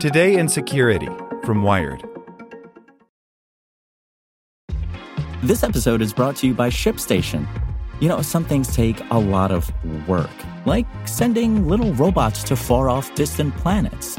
Today in Security from Wired. This episode is brought to you by ShipStation. You know, some things take a lot of work, like sending little robots to far off distant planets.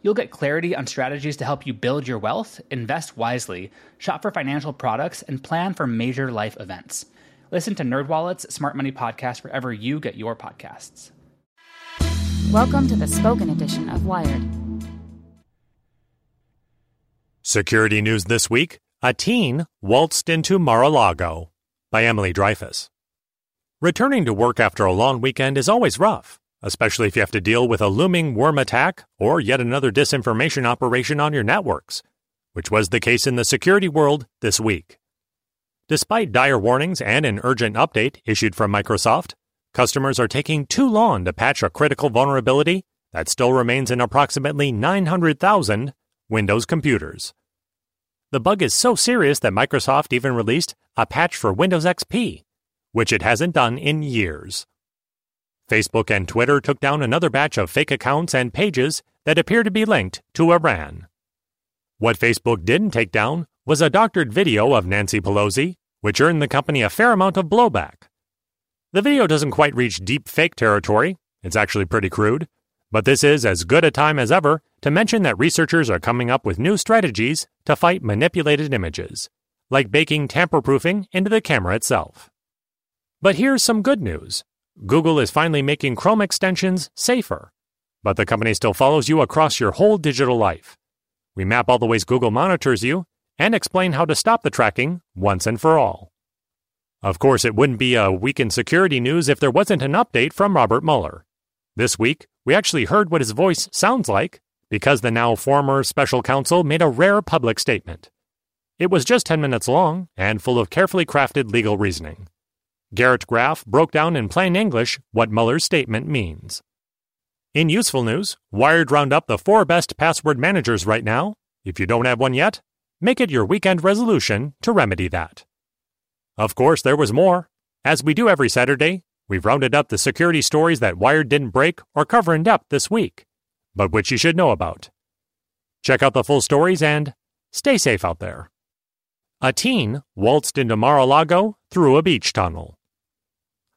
You'll get clarity on strategies to help you build your wealth, invest wisely, shop for financial products, and plan for major life events. Listen to NerdWallet's Smart Money Podcast wherever you get your podcasts. Welcome to the spoken edition of Wired. Security news this week A teen waltzed into Mar a Lago by Emily Dreyfuss. Returning to work after a long weekend is always rough, especially if you have to deal with a looming worm attack or yet another disinformation operation on your networks, which was the case in the security world this week. Despite dire warnings and an urgent update issued from Microsoft, customers are taking too long to patch a critical vulnerability that still remains in approximately 900,000 Windows computers. The bug is so serious that Microsoft even released a patch for Windows XP, which it hasn't done in years. Facebook and Twitter took down another batch of fake accounts and pages that appear to be linked to Iran. What Facebook didn't take down was a doctored video of Nancy Pelosi, which earned the company a fair amount of blowback. The video doesn't quite reach deep fake territory, it's actually pretty crude, but this is as good a time as ever to mention that researchers are coming up with new strategies to fight manipulated images, like baking tamper proofing into the camera itself. But here's some good news Google is finally making Chrome extensions safer, but the company still follows you across your whole digital life. We map all the ways Google monitors you and explain how to stop the tracking once and for all. Of course, it wouldn't be a week in security news if there wasn't an update from Robert Mueller. This week, we actually heard what his voice sounds like because the now former special counsel made a rare public statement. It was just 10 minutes long and full of carefully crafted legal reasoning. Garrett Graff broke down in plain English what Mueller's statement means. In useful news, Wired round up the four best password managers right now. If you don't have one yet, make it your weekend resolution to remedy that. Of course, there was more. As we do every Saturday, we've rounded up the security stories that Wired didn't break or cover in depth this week, but which you should know about. Check out the full stories and stay safe out there. A teen waltzed into Mar a Lago through a beach tunnel.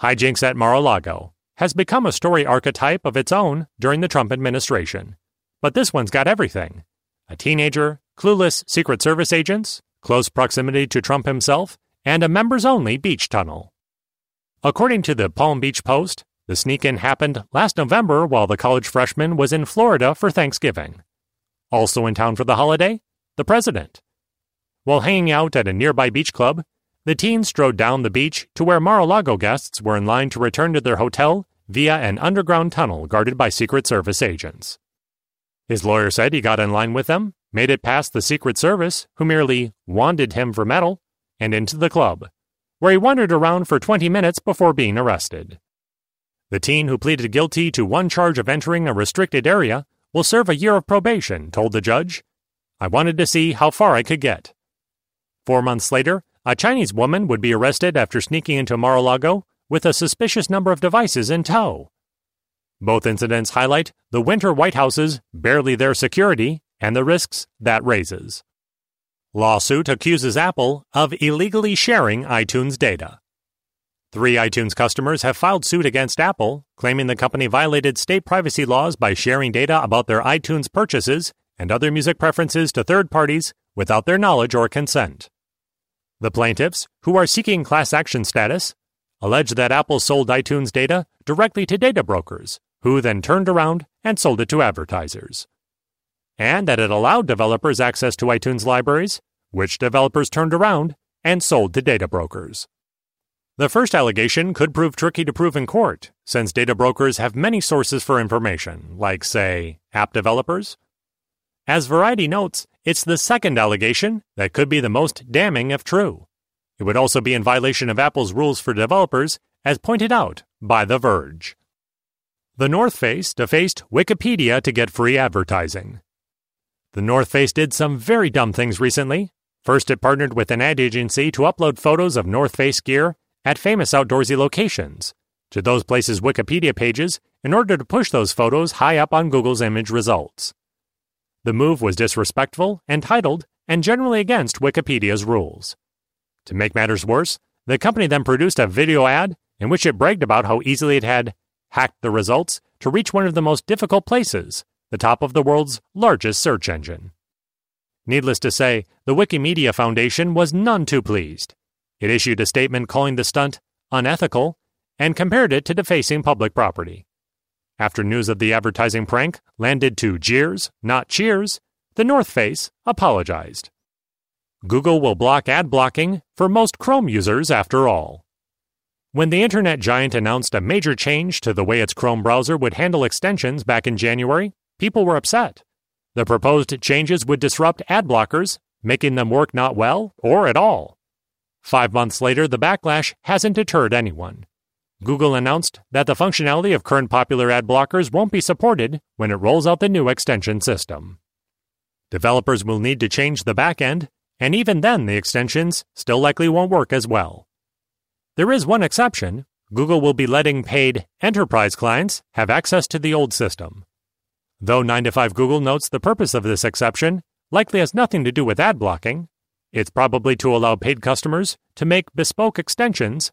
Hijinks at Mar a Lago has become a story archetype of its own during the Trump administration. But this one's got everything a teenager, clueless Secret Service agents, close proximity to Trump himself, and a members only beach tunnel. According to the Palm Beach Post, the sneak in happened last November while the college freshman was in Florida for Thanksgiving. Also in town for the holiday, the president. While hanging out at a nearby beach club, the teen strode down the beach to where Mar a Lago guests were in line to return to their hotel via an underground tunnel guarded by Secret Service agents. His lawyer said he got in line with them, made it past the Secret Service, who merely wanded him for metal, and into the club, where he wandered around for 20 minutes before being arrested. The teen who pleaded guilty to one charge of entering a restricted area will serve a year of probation, told the judge. I wanted to see how far I could get. Four months later, a Chinese woman would be arrested after sneaking into Mar a Lago with a suspicious number of devices in tow. Both incidents highlight the winter White House's barely there security and the risks that raises. Lawsuit accuses Apple of illegally sharing iTunes data. Three iTunes customers have filed suit against Apple, claiming the company violated state privacy laws by sharing data about their iTunes purchases and other music preferences to third parties without their knowledge or consent. The plaintiffs, who are seeking class action status, allege that Apple sold iTunes data directly to data brokers, who then turned around and sold it to advertisers. And that it allowed developers access to iTunes libraries, which developers turned around and sold to data brokers. The first allegation could prove tricky to prove in court, since data brokers have many sources for information, like, say, app developers. As Variety notes, it's the second allegation that could be the most damning if true. It would also be in violation of Apple's rules for developers, as pointed out by The Verge. The North Face defaced Wikipedia to get free advertising. The North Face did some very dumb things recently. First, it partnered with an ad agency to upload photos of North Face gear at famous outdoorsy locations to those places' Wikipedia pages in order to push those photos high up on Google's image results. The move was disrespectful, entitled, and generally against Wikipedia's rules. To make matters worse, the company then produced a video ad in which it bragged about how easily it had hacked the results to reach one of the most difficult places, the top of the world's largest search engine. Needless to say, the Wikimedia Foundation was none too pleased. It issued a statement calling the stunt unethical and compared it to defacing public property. After news of the advertising prank landed to jeers, not cheers, the North Face apologized. Google will block ad blocking for most Chrome users after all. When the internet giant announced a major change to the way its Chrome browser would handle extensions back in January, people were upset. The proposed changes would disrupt ad blockers, making them work not well or at all. Five months later, the backlash hasn't deterred anyone. Google announced that the functionality of current popular ad blockers won't be supported when it rolls out the new extension system. Developers will need to change the backend, and even then, the extensions still likely won't work as well. There is one exception Google will be letting paid enterprise clients have access to the old system. Though 9 to 5 Google notes the purpose of this exception likely has nothing to do with ad blocking, it's probably to allow paid customers to make bespoke extensions